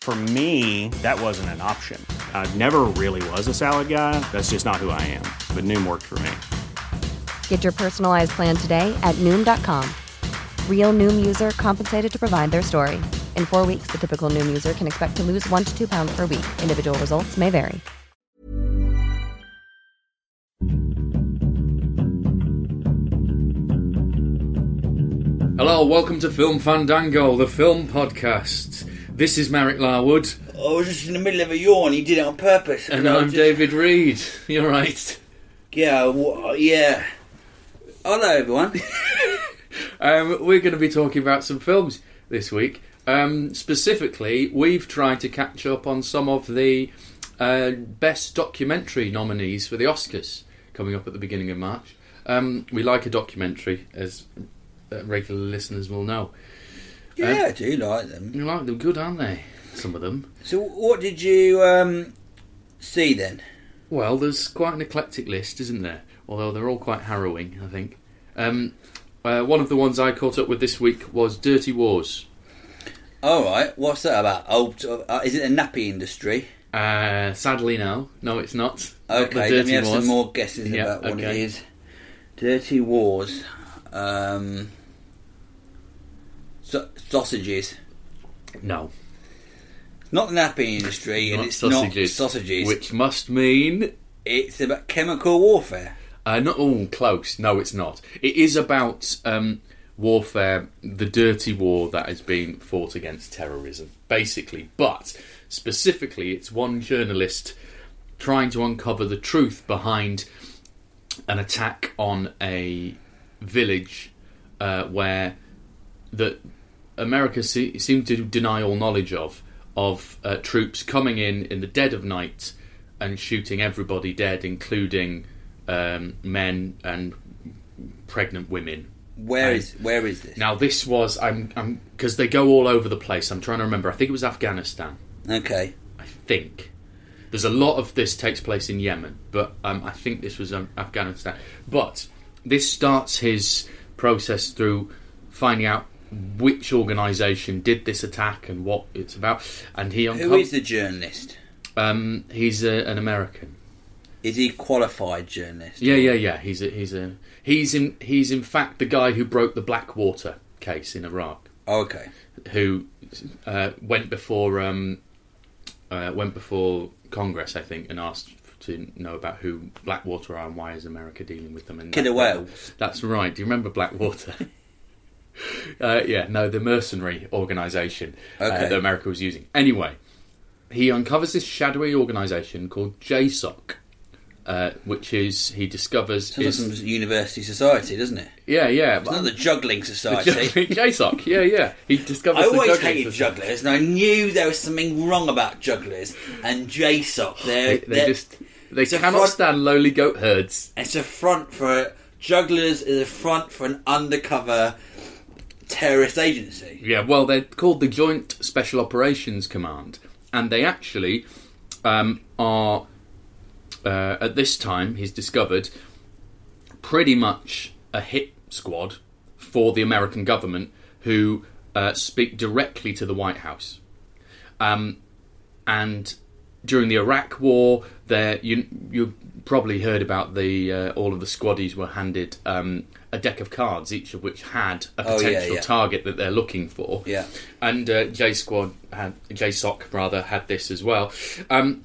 For me, that wasn't an option. I never really was a salad guy. That's just not who I am. But Noom worked for me. Get your personalized plan today at Noom.com. Real Noom user compensated to provide their story. In four weeks, the typical Noom user can expect to lose one to two pounds per week. Individual results may vary. Hello, welcome to Film Fandango, the film podcast. This is Marek Larwood, I was just in the middle of a yawn. He did it on purpose. and I'm just- David Reed. You're right. Yeah, wha- yeah. Hello, everyone. Um, we're going to be talking about some films this week. Um, specifically, we've tried to catch up on some of the uh, best documentary nominees for the Oscars coming up at the beginning of March. Um, we like a documentary, as uh, regular listeners will know. Yeah, I do like them. You like them, good, aren't they? Some of them. So, what did you um, see then? Well, there's quite an eclectic list, isn't there? Although they're all quite harrowing, I think. Um, uh, one of the ones I caught up with this week was Dirty Wars. All right, what's that about? Oh, uh, is it the nappy industry? Uh, sadly, no. No, it's not. Not Okay, let me have Wars. some more guesses Yeah, about what it okay. is. Dirty Wars. Um, sa- sausages. No, Not the nappy industry, and not it's sausages. not sausages. Which must mean. It's about chemical warfare. Uh, not all close. No, it's not. It is about um, warfare, the dirty war that has been fought against terrorism, basically. But specifically, it's one journalist trying to uncover the truth behind an attack on a village uh, where that America se- seemed to deny all knowledge of of uh, troops coming in in the dead of night and shooting everybody dead, including um, men and pregnant women. Where is where is this? Now this was I'm I'm because they go all over the place. I'm trying to remember. I think it was Afghanistan. Okay. I think there's a lot of this takes place in Yemen, but um, I think this was um, Afghanistan. But this starts his process through finding out which organisation did this attack and what it's about, and he Who uncovers. is the journalist? Um, he's a, an American. Is he a qualified journalist? Yeah, yeah, yeah. He's a, he's a he's in he's in fact the guy who broke the Blackwater case in Iraq. Okay. who uh, went before um, uh, went before Congress, I think, and asked to know about who Blackwater are and why is America dealing with them. And Killer that- whales. That's right. Do you remember Blackwater? uh, yeah, no, the mercenary organisation uh, that America was using. Anyway, he uncovers this shadowy organisation called JSOC. Uh, which is he discovers Sounds is like some university society, doesn't it? yeah yeah It's not the juggling society. JSOC yeah yeah he discovers I the always hated society. jugglers, and I knew there was something wrong about jugglers. And JSOC, they're, They, they they're- just they cannot front- stand lowly goat herds. it's a front for jugglers is a front for an undercover terrorist agency. Yeah, well, they're called the Joint Special Operations Command, and they actually um, are uh, at this time. He's discovered pretty much a hit squad for the American government who uh, speak directly to the White House. Um, and during the Iraq War, there you you probably heard about the uh, all of the squaddies were handed um, a deck of cards, each of which had a Oh, yeah, potential yeah. target that they're looking for. Yeah. and uh, J Squad had JSOC rather had this as well. Um,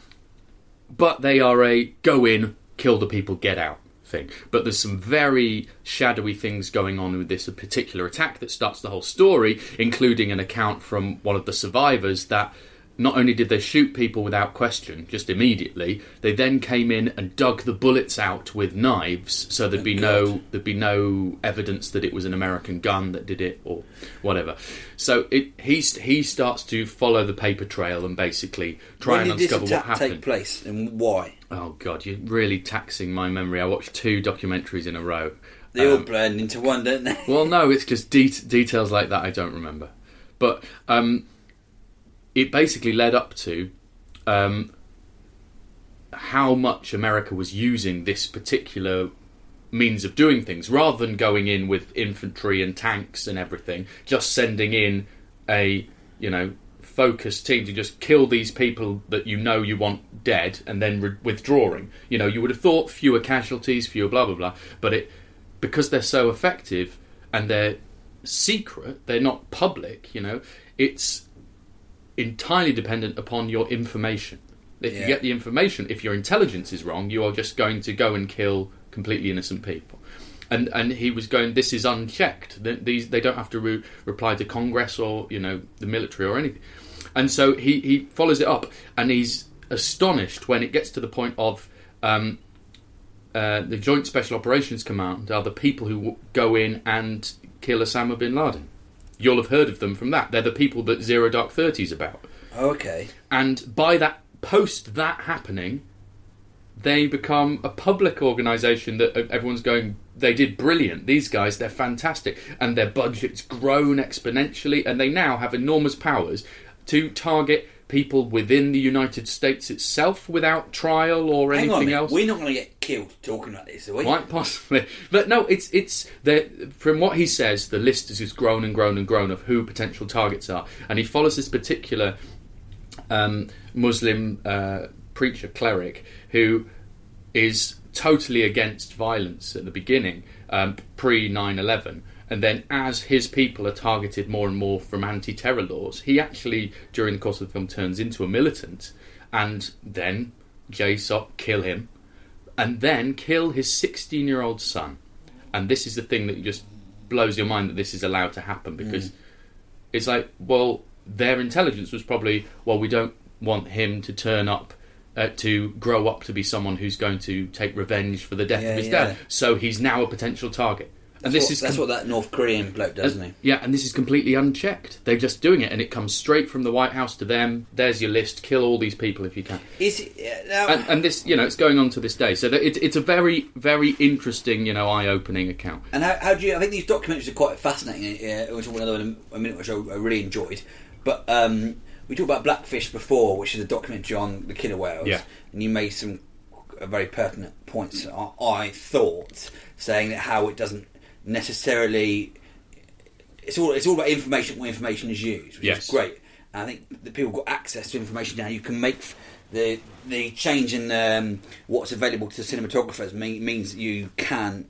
but they are a go in, kill the people, get out thing. But there's some very shadowy things going on with this particular attack that starts the whole story, including an account from one of the survivors that not only did they shoot people without question, just immediately, they then came in and dug the bullets out with knives, so there'd be no there'd be no evidence that it was an American gun that did it or whatever. So it he he starts to follow the paper trail and basically try when and discover what happened. take place and why? Oh god, you're really taxing my memory. I watched two documentaries in a row. They all Um, blend into one, don't they? well, no, it's just de- details like that I don't remember. But um, it basically led up to um, how much America was using this particular means of doing things rather than going in with infantry and tanks and everything just sending in a you know focused team to just kill these people that you know you want dead and then re- withdrawing. You know you would have thought fewer casualties fewer blah blah blah but it because they're so effective and they're secret they're not public you know it's entirely dependent upon your information. If you get the information if your intelligence is wrong you are just going to go and kill completely innocent people. And and he was going this is unchecked. These they don't have to re- reply to congress or you know the military or anything. And so he he follows it up and he's astonished when it gets to the point of um, uh, the Joint Special Operations Command are the people who w- go in and kill Osama bin Laden. You'll have heard of them from that. They're the people that Zero Dark Thirty is about. Okay. And by that post that happening, they become a public organisation that everyone's going. They did brilliant. These guys, they're fantastic, and their budget's grown exponentially, and they now have enormous powers to target people within the United States itself without trial or Hang anything else. We're not going to get killed talking about this, are we? Quite possibly, but no, it's it's the from what he says, the list has just grown and grown and grown of who potential targets are, and he follows this particular um, Muslim uh, preacher cleric who is totally against violence at the beginning, um, pre 9/11, and then as his people are targeted more and more from anti-terror laws, he actually during the course of the film turns into a militant, and then JSOC kill him and then kill his 16 year old son. And this is the thing that just blows your mind that this is allowed to happen because it's like, well, their intelligence was probably, well, we don't want him to turn up. Uh, to grow up to be someone who's going to take revenge for the death Yeah, of his yeah. dad, so he's now a potential target. And this what, is that's com- what that North Korean bloke does, isn't he? yeah, and this is completely unchecked. They're just doing it, and it comes straight from the White House to them. There's your list. Kill all these people if you can Is it, now, and, and this, you know, it's going on to this day. So that it, it's a very, very interesting, you know, eye-opening account. And how, how do you? I think these documentaries are quite fascinating. Yeah, we'll talk about another in a minute, which I, I really enjoyed. But um, we talked about Blackfish before, which is a documentary on the killer whales. Yeah. And you made some uh, very pertinent points. I, I thought saying that how it doesn't necessarily. It's all it's all about information. What information is used, which Yes. is great. And I think that people got access to information now. You can make f- the the change in um, what's available to cinematographers mean, means that you can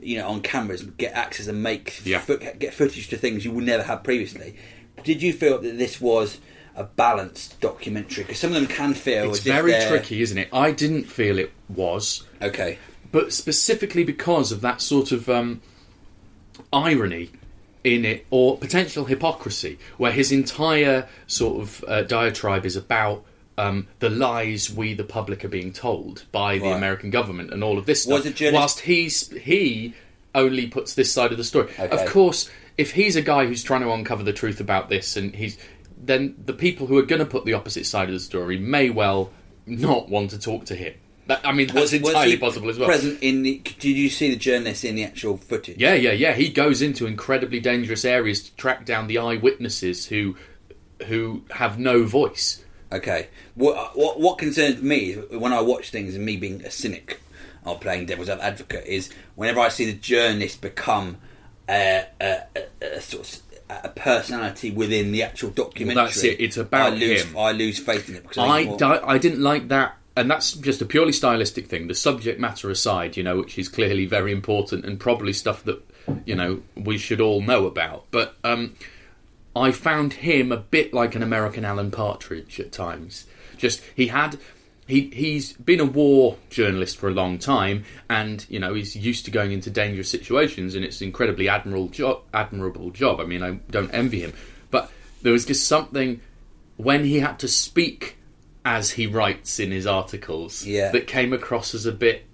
you know, on cameras, get access and make Yeah. fo- get footage to things you would never have previously. Did you feel that this was a balanced documentary? Because some of them can feel It's very tricky, isn't it? I didn't feel it was, Okay, but specifically because of that sort of um, irony in it, or potential hypocrisy, where his entire sort of uh, diatribe is about. Um, the lies we, the public, are being told by the Right. American government and all of this Was stuff. Whilst he's he only puts this side of the story. Okay. Of course, if he's a guy who's trying to uncover the truth about this, and he's then the people who are going to put the opposite side of the story may well not want to talk to him. That, I mean, uh, that's was, was entirely he possible as well. Present in the? Did you see the journalist in the actual footage? Yeah, yeah, yeah. He goes into incredibly dangerous areas to track down the eyewitnesses who who have no voice. Okay. What what what concerns me when I watch things and me being a cynic or playing devil's advocate is whenever I see the journalist become a, a, a, a sort of a personality within the actual documentary. that's it. It's about I lose, him. I lose faith in it because I, I, di- I didn't like that, and that's just a purely stylistic thing. The subject matter aside, you know, which is clearly very important and probably stuff that you know we should all know about. But um, I found him a bit like an American Alan Partridge at times. Just he had. He, he's been a war journalist for a long time, and you know he's used to going into dangerous situations, and it's an incredibly admirable job. Admirable job. I mean, I don't envy him, but there was just something when he had to speak as he writes in his articles, Yeah. that came across as a bit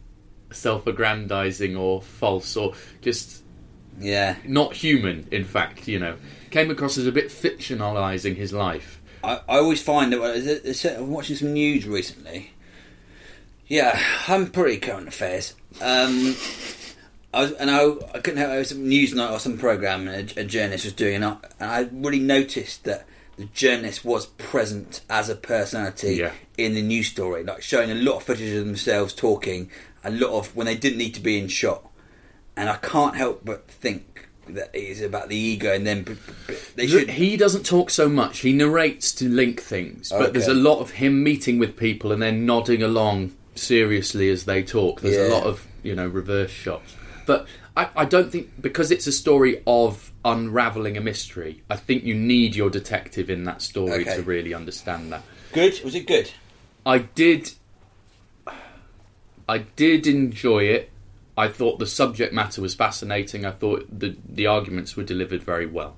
self-aggrandizing or false or just Yeah. not human. In fact, you know, came across as a bit fictionalizing his life. I, I always find that I- I'm watching some news recently. Yeah, I'm pretty current affairs. Um, I was, and I, I couldn't help. It was some news night or some program, and a, a journalist was doing it, and I really noticed that the journalist was present as a personality Yeah. in the news story, like showing a lot of footage of themselves talking, a lot of when they didn't need to be in shot, and I can't help but think that it is about the ego, and then they should. He doesn't talk so much. He narrates to link things, but there's a lot of him meeting with people and then nodding along seriously as they talk. There's a lot of you know reverse shots, but I, I don't think because it's a story of unraveling a mystery. I think you need your detective in that story Okay. to really understand that. Good? Was it good? I did. I did enjoy it. I thought the subject matter was fascinating. I thought the the arguments were delivered very well.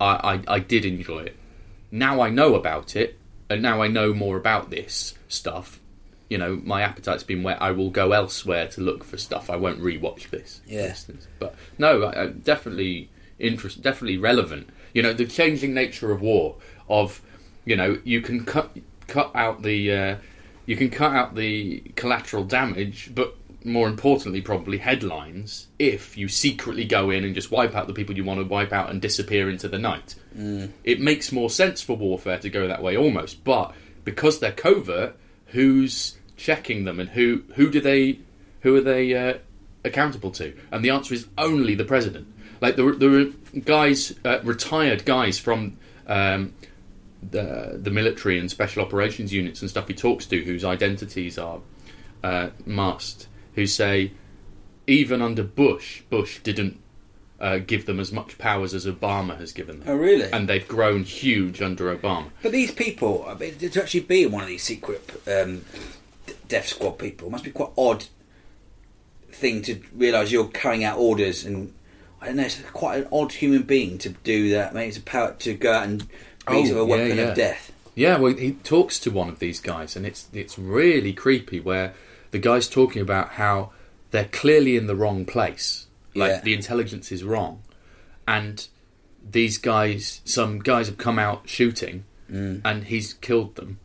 I, I, I did enjoy it. Now I know about it, and now I know more about this stuff. You know, my appetite's been wet. I will go elsewhere to look for stuff. I won't rewatch this, for Yeah. instance. But no, I, I- definitely interest, definitely relevant. You know, the changing nature of war. Of you know, you can cut cut out the uh, you can cut out the collateral damage, but more importantly, probably headlines. If you secretly go in and just wipe out the people you want to wipe out and disappear into the night, it makes more sense for warfare to go that way almost. But because they're covert, who's checking them and who who do they who are they uh, accountable to? And the answer is only the president. Like there, were- there were guys, uh, retired guys from um, the the military and special operations units and stuff he talks to, whose identities are uh, masked, who say even under Bush, Bush didn't uh, give them as much powers as Obama has given them. Oh, really? And they've grown huge under Obama. But these people, I mean, to actually be one of these secret um, death squad people must be quite odd thing to realise you're carrying out orders and I don't know, it's quite an odd human being to do that. Maybe it's a power to go out and be Oh, a yeah, weapon yeah. of death. Yeah, well, he talks to one of these guys, and it's it's really creepy. Where the guy's talking about how they're clearly in the wrong place, like Yeah. the intelligence is wrong, and these guys, some guys have come out shooting, Mm. and he's killed them,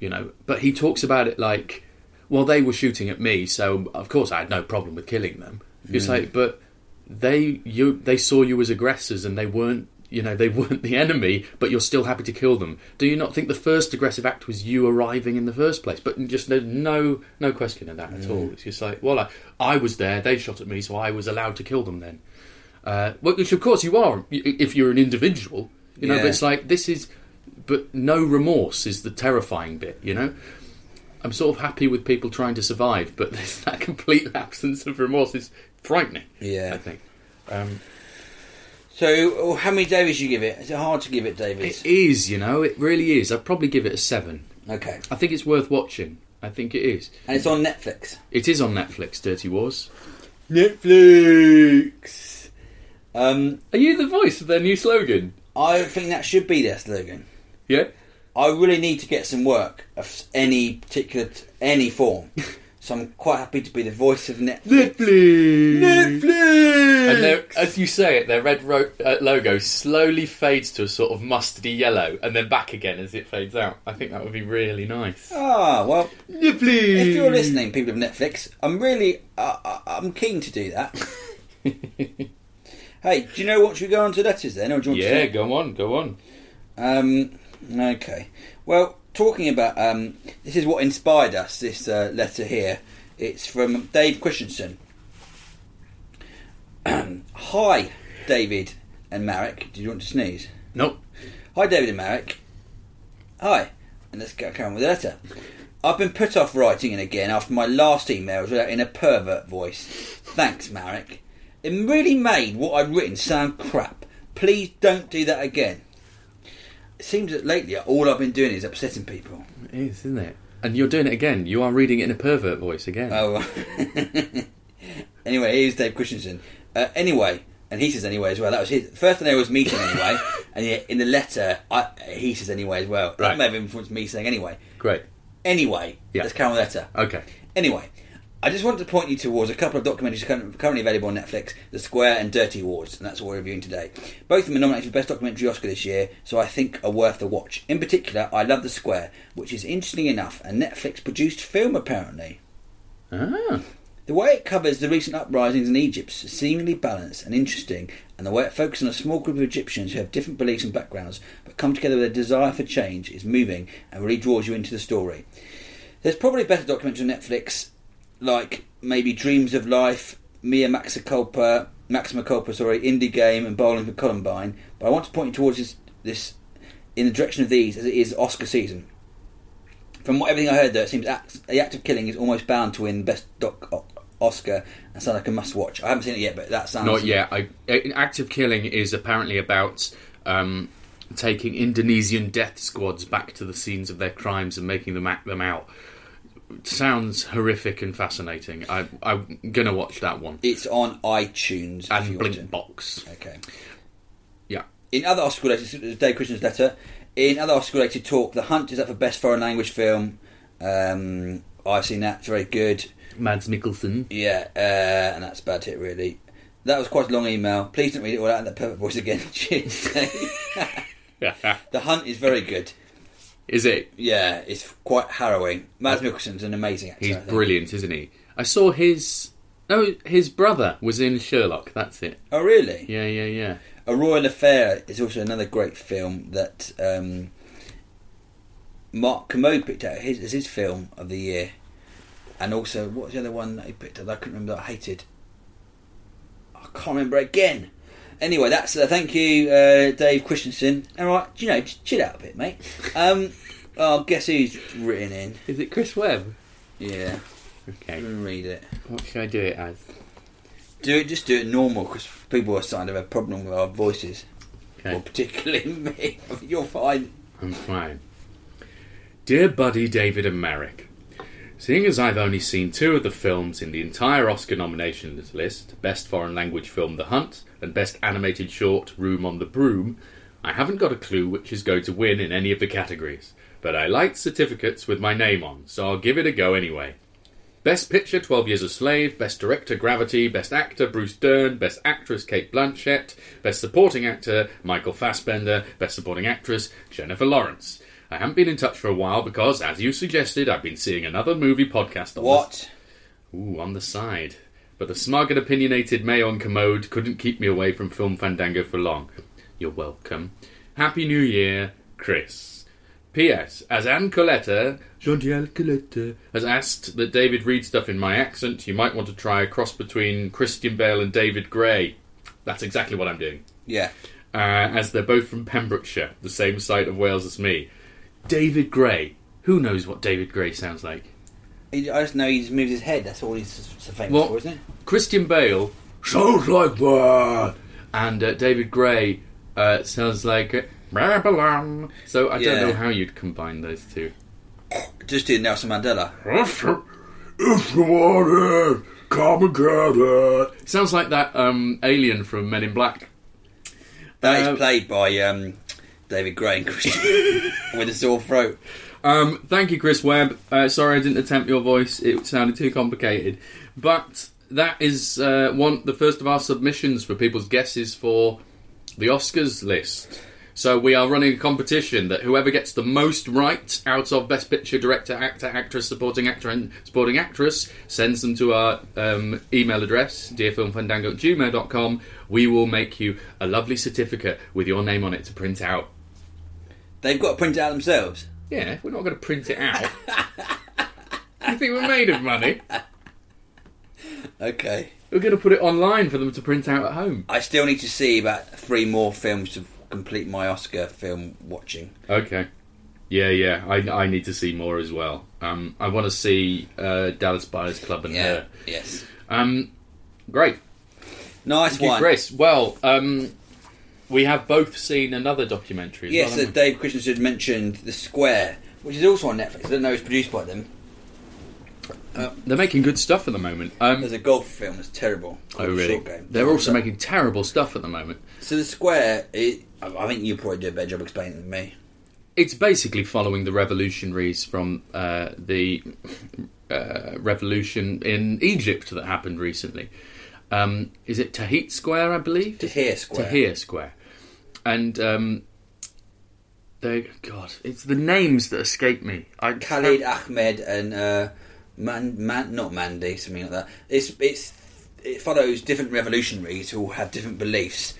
you know. But he talks about it like, well, they were shooting at me, so of course I had no problem with killing them. It's Mm. like, but they you they saw you as aggressors, and they weren't. You know, they weren't the enemy, but you're still happy to kill them. Do you not think the first aggressive act was you arriving in the first place? But just no, no, no question of that at all. It's just like, well, I, I was there. They shot at me, so I was allowed to kill them. Then, uh, which of course you are if you're an individual. You know, Yeah. but it's like this is, but no remorse is the terrifying bit. You know, I'm sort of happy with people trying to survive, but there's that complete absence of remorse is frightening. Yeah. I think. Um, So, oh, how many Davies you give it? Is it hard to give it Davies? it is, you know, it really is. I'd probably give it a seven. Okay. I think it's worth watching. I think it is. And it's on Netflix. It is on Netflix. Dirty Wars. Netflix! Um, Are you the voice of their new slogan? I think that should be their slogan. Yeah. I really need to get some work of any particular, any form. so I'm quite happy to be the voice of Netflix. Netflix. Netflix! And as you say it, their red ro- uh, logo slowly fades to a sort of mustardy yellow, and then back again as it fades out. I think that would be really nice. Ah, well, Netflix. if you're listening, people of Netflix, I'm really, uh, uh, I'm keen to do that. hey, do you know what? Should we go on to letters then, or do you want Yeah, to? go on, go on. Um, okay. Well, talking about um, this is what inspired us. This uh, letter here. It's from Dave Christensen. Hi, David and Marek. Did you want to sneeze? Nope. Hi, David and Marek. Hi, and let's get on with the letter. I've been put off writing in again after my last email was in a pervert voice. Thanks, Marek. It really made what I'd written sound crap. Please don't do that again. It seems that lately all I've been doing is upsetting people. It is, isn't it? And you're doing it again. You are reading it in a pervert voice again. Oh, anyway, here's Dave Christensen. Uh, anyway, and he says anyway as well. That was his first thing I was meeting anyway, and yet in the letter, I, he says anyway as well. Right. That may have influenced me saying anyway. Great. Anyway, Yeah. let's carry on the letter. Okay. Anyway, I just wanted to point you towards a couple of documentaries currently available on Netflix, The Square and Dirty Wars, and that's what we're reviewing today. Both of them are nominated for Best Documentary Oscar this year, so I think are worth the watch. In particular, I love The Square, which is interestingly enough a Netflix produced film apparently. Ah. The way it covers the recent uprisings in Egypt is seemingly balanced and interesting, and the way it focuses on a small group of Egyptians who have different beliefs and backgrounds but come together with a desire for change is moving and really draws you into the story. There's probably better documentaries on Netflix, like maybe Dreams of Life, Mia Maxiculpa, Maxima Culpa, sorry, Indie Game, and Bowling for Columbine. But I want to point you towards this, this in the direction of these, as it is Oscar season. From what, everything I heard, though, it seems act, The Act of Killing is almost bound to win Best Doc Oscar and sounds like a must watch. I haven't seen it yet, but that sounds Not yet. I, uh, active killing is apparently about um, taking Indonesian death squads back to the scenes of their crimes and making them act them out. Sounds horrific and fascinating. I, I'm gonna watch that one. It's on iTunes And you want to. Blink Box. Okay. Yeah. In other Oscar related, Dave Christian's letter. In other Oscar related talk, The Hunt is up for Best Foreign Language Film. Um, I've seen that; it's very good. Mads Mikkelsen. Yeah, uh, and that's about it, really. That was quite a long email. Please don't read it all out in that perfect voice again. Cheers. the Hunt is very good. Is it? Yeah, it's quite harrowing. Mads Mikkelsen's an amazing actor. He's brilliant, isn't he? I saw his. No, his brother was in Sherlock. That's it. Oh, really? Yeah, yeah, yeah. A Royal Affair is also another great film that um, Mark Kermode picked out his, as his film of the year. And also, what was the other one that he picked up that I couldn't remember that I hated? I can't remember again. Anyway, that's uh, thank you, uh, Dave Christensen. All right, you know, just chill out a bit, mate. Um, oh, guess who's written in? Is it Chris Webb? Yeah, Okay. read it. What should I do it as? Do it, just do it normal because people are starting to have a problem with our voices. Okay. Well, particularly me. You're fine. I'm fine. Dear Buddy, David, and Marek, seeing as I've only seen two of the films in the entire Oscar nominations list Best Foreign Language Film The Hunt and Best Animated Short Room on the Broom, I haven't got a clue which is going to win in any of the categories. But I like certificates with my name on, so I'll give it a go anyway. Best Picture, 12 Years a Slave. Best Director, Gravity. Best Actor, Bruce Dern. Best Actress, Cate Blanchett. Best Supporting Actor, Michael Fassbender. Best Supporting Actress, Jennifer Lawrence. I haven't been in touch for a while because, as you suggested, I've been seeing another movie podcast on What? The, ooh, on the side. But the smug and opinionated Mayon Kermode couldn't keep me away from Film Fandango for long. You're welcome. Happy New Year, Chris. P.S. As Anne Coletta, Jean-Pierre Coletta, has asked that David read stuff in my accent, you might want to try a cross between Christian Bale and David Gray. That's exactly what I'm doing. Yeah. Uh, as they're both from Pembrokeshire, the same side of Wales as me. David Gray. Who knows what David Gray sounds like? I just know he just moves his head. That's all he's so famous Well- for, isn't it? Christian Bale sounds like that, and uh, David Gray uh, sounds like uh, Babylon. So I Yeah. don't know how you'd combine those two. Just do Nelson Mandela. If you, want it, come and get it. Sounds like that um, alien from Men in Black. That is Uh, played by um, David Gray and Christian with a sore throat. Um, thank you, Chris Webb. Uh, sorry I didn't attempt your voice; it sounded too complicated. But that is uh, one the first of our submissions for people's guesses for the Oscars list. So we are running a competition that whoever gets the most right out of Best Picture, Director, Actor, Actress, Supporting Actor, and Supporting Actress sends them to our um, email address, dearfilmfandango at gmail.com. We will make you a lovely certificate with your name on it to print out. They've got to print it out themselves. Yeah, we're not going to print it out. you think we're made of money? Okay. We're going to put it online for them to print out at home. I still need to see about three more films to complete my Oscar film watching. Okay. Yeah, yeah. I, I need to see more as well. Um, I want to see uh, Dallas Buyers Club and Yeah. her. Yes. Um, great. Nice Thank one. Chris. Well, um, we have both seen another documentary. As Yes, well, uh. Dave Christensen mentioned The Square, which is also on Netflix. I don't know it's produced by them. They're making good stuff at the moment. Um, There's a golf film that's terrible. oh, really? They're also So- making terrible stuff at the moment. So the square, it, I I think you probably do a better job explaining than me. It's basically following the revolutionaries from uh, the uh, revolution in Egypt that happened recently. Um, is it Tahit Square, I believe? Tahrir Square. Tahrir Square. And um, they, God, it's the names that escape me. I Khalid Ahmed and uh, Man, Man, not Mandy, something like that. It's it's it follows different revolutionaries who have different beliefs.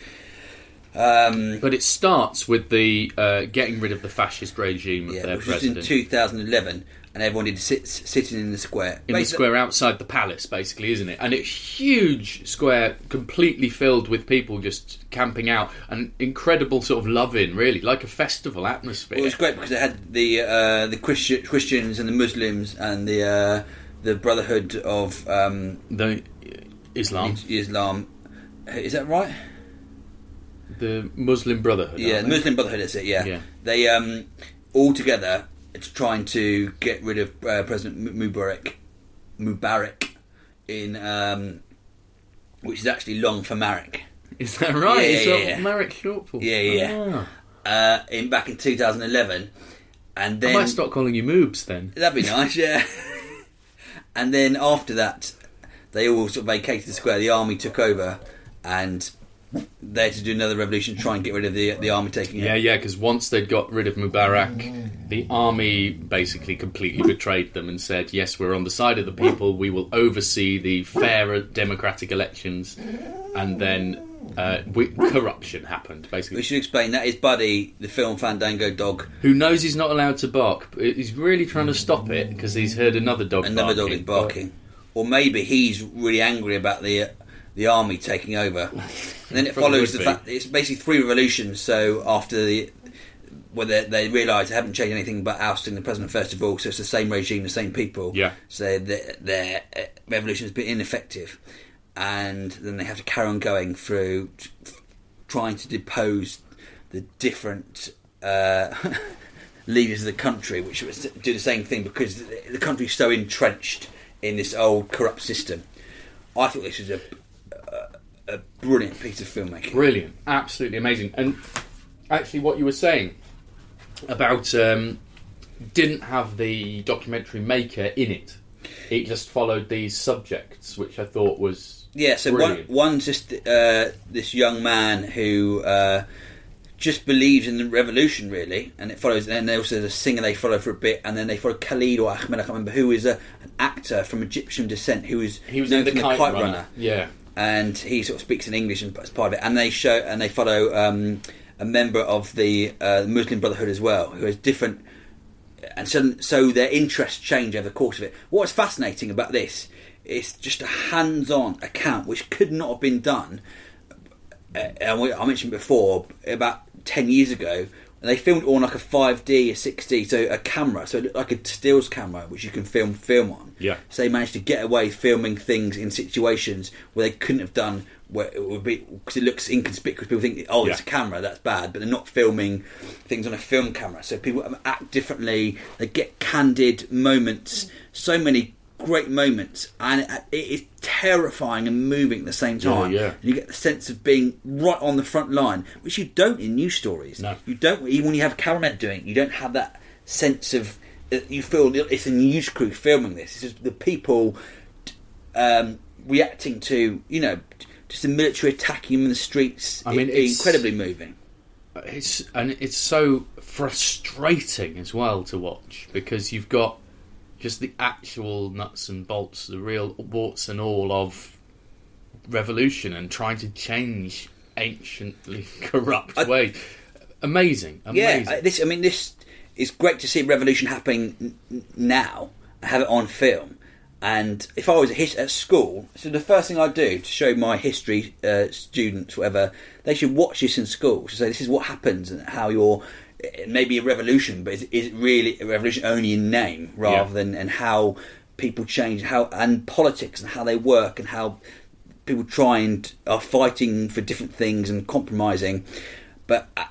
Um, But it starts with the uh, getting rid of the fascist regime of yeah, their which was in 2011, and everyone did sit sitting in the square. in the square outside the palace, basically, isn't it? And it's huge square, completely filled with people just camping out, and incredible sort of loving, really, like a festival atmosphere. Well, it was great because it had the uh, the Christi- Christians and the Muslims and the uh, the Brotherhood of um, the Islam, Islam. Is that right? the Muslim Brotherhood. Yeah, the? Muslim Brotherhood. That's it. Yeah, Yeah. they um, all together trying to get rid of uh, President Mubarak, Mubarak, in um, which is actually long for Marek. Is that right? Yeah, Is yeah, yeah. Marek short for? Yeah, yeah. Ah. Uh, in back in 2011, and I then might start calling you Moobs then. That'd be nice, yeah. and then after that, they all sort of vacated the square. The army took over, and had to do another revolution, try and get rid of the the army taking Yeah, it. yeah, yeah, because once they'd got rid of Mubarak, the army basically completely betrayed them and said, "Yes, we're on the side of the people. We will oversee the fair democratic elections." And then uh, we, corruption happened. Basically, we should explain that is Buddy, the film Fandango dog. who knows he's not allowed to bark? But he's really trying to stop it because he's heard another dog. Another barking, dog is barking, or maybe he's really angry about the the army taking over. And then it follows the fact that it's basically three revolutions. So after the where they, they realise they haven't changed anything but ousting the president first of all, so it's the same regime, the same people. Yeah. So their, their uh, revolution has been ineffective, and then they have to carry on going through t- trying to depose the different. Uh, leaders of the country, which was do the same thing because the the country's so entrenched in this old corrupt system. I thought this was a, a, brilliant piece of filmmaking. Brilliant, absolutely amazing. And actually, what you were saying about um, didn't have the documentary maker in it. It just followed these subjects, which I thought was Yeah, so one, one's just uh, this young man who uh, just believes in the revolution, really, and it follows. And then they also there's a singer they follow for a bit, and then they follow Khalid or Ahmed, I can't remember, who is a, an actor from Egyptian descent who is he was known the kite, the Kite runner. Runner. Yeah, and he sort of speaks in English as part of it. And they show and they follow um, a member of the uh, Muslim Brotherhood as well, who has different. And so, so their interests change over the course of it. What's fascinating about this is just a hands-on account, which could not have been done. Uh, and we, I mentioned before about ten years ago. And they filmed on like a 5D, a 6D, so a camera, so it looked like a stills camera, which you can film film on. Yeah. So they managed to get away filming things in situations where they couldn't have done where it would be because it looks inconspicuous. People think, oh, it's a camera, that's bad, but they're not filming things on a film camera. So people act differently. They get candid moments. Mm. So many great moments, and it, it is terrifying and moving at the same time. yeah. And you get the sense of being right on the front line, which you don't in news stories. No. You don't even when you have cameramen doing it. You don't have that sense of uh, you feel it's a news crew filming this. It's just the people um, reacting to you know just the military attacking them in the streets. I mean, It- it's- incredibly moving. it's and it's so frustrating as well to watch because you've got just the actual nuts and bolts, the real warts and all of revolution and trying to change anciently corrupt I- ways. Amazing, amazing. Yeah, I- this. I mean, this is great to see revolution happening n- now. Have it on film. And if I was at, his, at school, so the first thing I'd do to show my history uh, students, whatever, they should watch this in school to say this is what happens and how you're it may be a revolution, but is, is it really a revolution only in name rather Yeah. than and how people change, how and politics and how they work and how people try and are fighting for different things and compromising. But uh,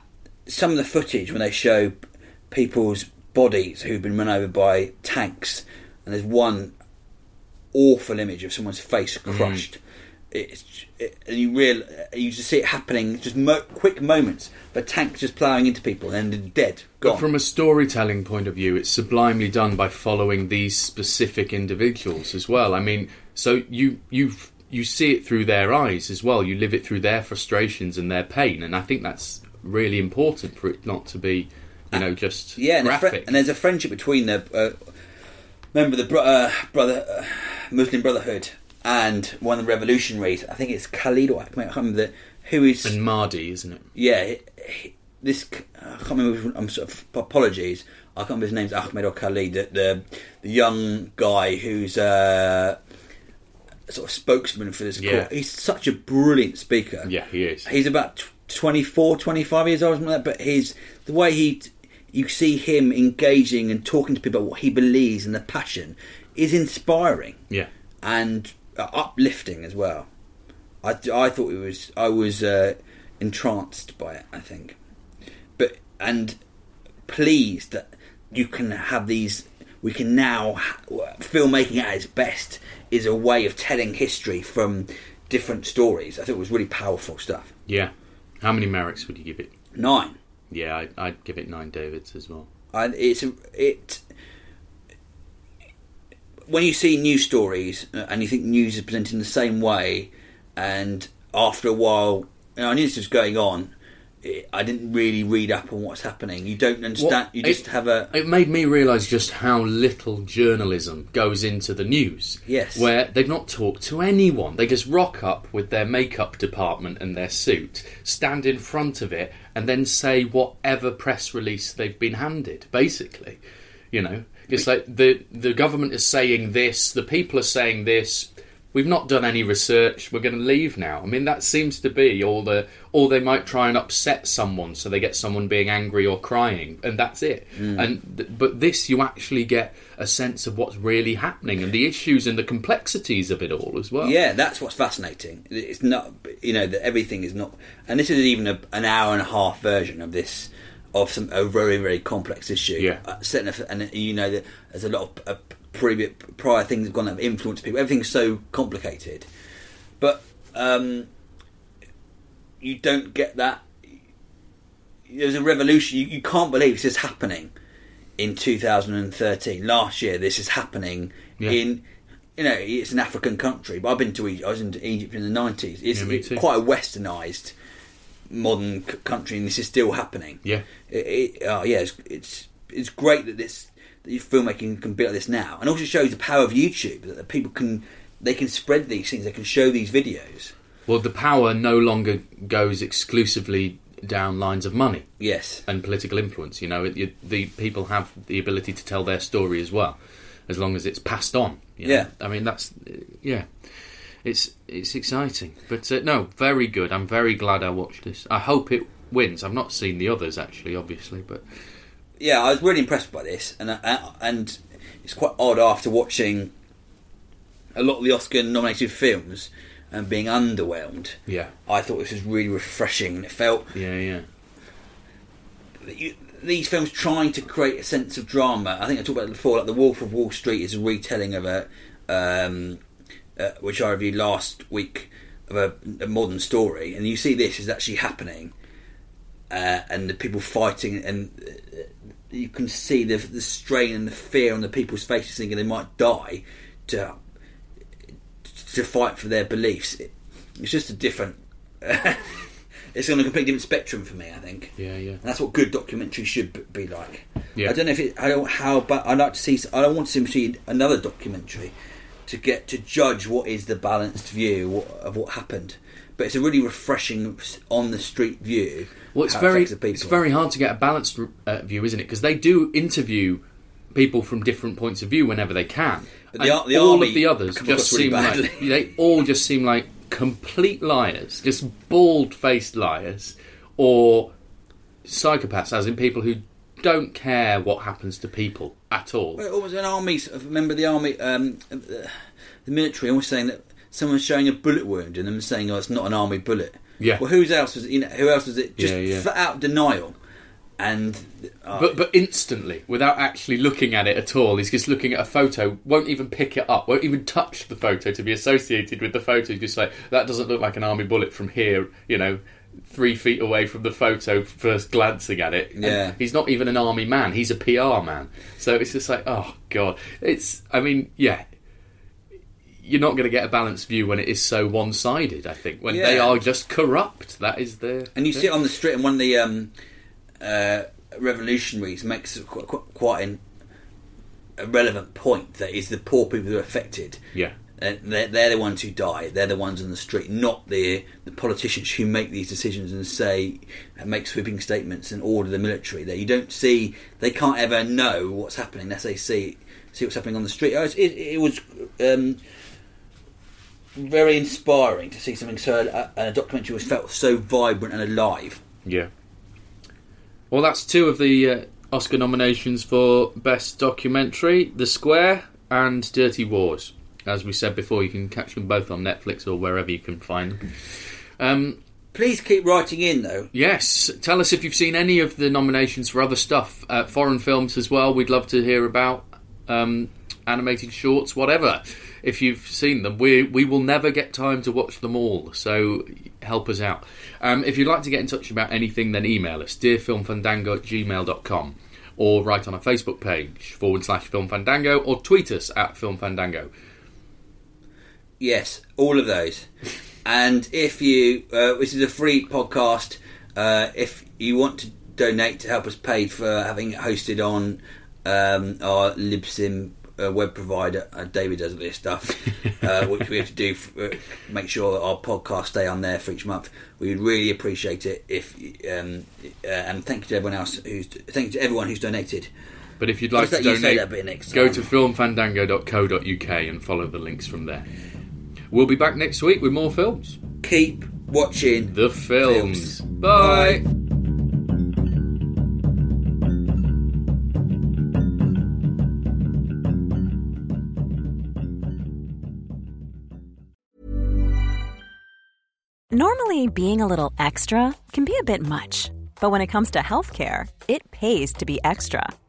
some of the footage when they show people's bodies who've been run over by tanks, and there's one awful image of someone's face Mm. It's it, and you real you just see it happening, just mo- quick moments. The tank just ploughing into people and then they're dead, gone. But from a storytelling point of view, it's sublimely done by following these specific individuals as well. I mean, so you you you see it through their eyes as well. You live it through their frustrations and their pain, and I think that's really important for it not to be, you know, just Yeah, and, a fri- and there's a friendship between the uh, member of the bro- uh, brother uh, Muslim Brotherhood and one of the revolutionaries. I think it's Khalid or I can't remember the, who is and Mardi, isn't it? yeah this I can't remember. I'm sort of apologies. I can't remember his name's Ahmed or Khalid. The the, the young guy who's uh, sort of spokesman for this Yeah. court. He's such a brilliant speaker. Yeah, he is. He's about tw- 24, 25 years old, something like that. But his the way he, you see him engaging and talking to people about what he believes and the passion is inspiring Yeah, and uplifting as well. I, I thought it was I was uh, entranced by it. I think, but and pleased that you can have these. We can now ha- filmmaking at its best is a way of telling history from different stories. I thought it was really powerful stuff. yeah. How many Mareks would you give it? Nine. Yeah, I, I'd give it nine Davids as well. and it's it when you see news stories uh, and you think news is presented in the same way and after a while I knew this was going on I didn't really read up on what's happening you don't understand Well, you just it- have a It made me realise just how little journalism goes into the news. Yes. Where they've not talked to anyone. They just rock up with their makeup department and their suit, stand in front of it, and then say whatever press release they've been handed, basically. You know? It's like the the government is saying this, the people are saying this. We've not done any research. We're going to leave now. I mean, that seems to be all the. Or they might try and upset someone, so they get someone being angry or crying, and that's it. Hmm. And but this, you actually get a sense of what's really happening and the issues and the complexities of it all as well. Yeah, that's what's fascinating. It's not, you know, that everything is not, and this is even a, an hour and a half version of this of some a very very complex issue. Yeah. uh, setting and you know that there's a lot of uh, previous prior things have gone that have influenced people. Everything's so complicated, but um, you don't get that. There's a revolution. You, you can't believe this is happening in 2013. Last year, this is happening Yeah. in. You know, it's an African country, but I've been to Egypt. I was in Egypt in the 90s. It's, Yeah, it's quite a westernised modern c- country, and this is still happening. Yeah. It, it, oh, uh, yeah, it's, it's it's great that this that your filmmaking can be like this now, and also shows the power of YouTube that the people can they can spread these things, they can show these videos. Well, the power no longer goes exclusively down lines of money. Yes, and political influence. You know, it, you, the people have the ability to tell their story as well, as long as it's passed on. you know. Yeah. I mean that's yeah, it's it's exciting. But uh, no, very good. I'm very glad I watched this. I hope it wins. I've not seen the others actually, obviously, but yeah, I was really impressed by this, and uh, and it's quite odd after watching a lot of the Oscar-nominated films and being underwhelmed. yeah, I thought this was really refreshing, and it felt yeah, yeah, you, these films trying to create a sense of drama. I think I talked about it before. Like The Wolf of Wall Street is a retelling of a, um, uh, which I reviewed last week, of a, a modern story, and you see this is actually happening, uh, and the people fighting, and uh, you can see the the strain and the fear on the people's faces, thinking they might die to to fight for their beliefs. It, it's just a different. it's on a completely different spectrum for me. I think. yeah, yeah. And that's what good documentary should be like. Yeah. I don't know if it. I don't how, but I'd like to see. I don't want to see another documentary to get to judge what is the balanced view of what happened. But it's a really refreshing on the street view. Well, it's it very affects the people. it's very hard to get a balanced uh, view, isn't it? Because they do interview people from different points of view whenever they can. But the the all of the others just really seem like they all just seem like complete liars, just bald-faced liars, or psychopaths, as in people who don't care what happens to people at all. Well, it was an army. Remember the army, um, uh, the military, always saying that someone's showing a bullet wound and them saying, "Oh, it's not an army bullet." Yeah. Well, whose else was it? You know, who else was it? Just Yeah, yeah. flat out denial. and uh, But but instantly, without actually looking at it at all, he's just looking at a photo. Won't even pick it up. Won't even touch the photo to be associated with the photo. He's just like that doesn't look like an army bullet from here. You know, three feet away from the photo, first glancing at it. And Yeah. he's not even an army man. He's a PR man. So it's just like, oh god. It's. I mean, yeah. You're not going to get a balanced view when it is so one-sided. I think when they are just corrupt. That is the. and you see it on the street, and one of the um, uh, revolutionaries makes quite, quite an, a relevant point that is the poor people who are affected. Yeah. Uh, they're, they're the ones who die. They're the ones on the street, not the the politicians who make these decisions and say and make sweeping statements and order the military. That you don't see. They can't ever know what's happening unless they see see what's happening on the street. It, was- it, it was um, very inspiring to see something so a, a documentary was felt so vibrant and alive. Yeah. Well, that's two of the uh, Oscar nominations for Best Documentary The Square and Dirty Wars. As we said before, you can catch them both on Netflix or wherever you can find them. Um, Please keep writing in though. yes, tell us if you've seen any of the nominations for other stuff, uh, foreign films as well. We'd love to hear about um, animated shorts, whatever. If you've seen them, we we will never get time to watch them all. So help us out. Um, if you'd like to get in touch about anything, then email us dearfilmfandango at gmail.com or write on our Facebook page forward slash film fandango or tweet us at film fandango. Yes, all of those. and if you, uh, this is a free podcast. Uh, if you want to donate to help us pay for having it hosted on um, our Libsyn uh, web provider, uh, David does all this stuff, uh, which we have to do, f- uh, make sure that our podcast stay on there for each month. We would really appreciate it if, um, uh, and thank you to everyone else who's, thank you to everyone who's donated. But if you'd like Just to let you say donate, that bit next go time. to filmfandango.co.uk and follow the links from there. We'll be back next week with more films. Keep watching The films. Films. Bye. Normally, being a little extra can be a bit much, but when it comes to healthcare, it pays to be extra.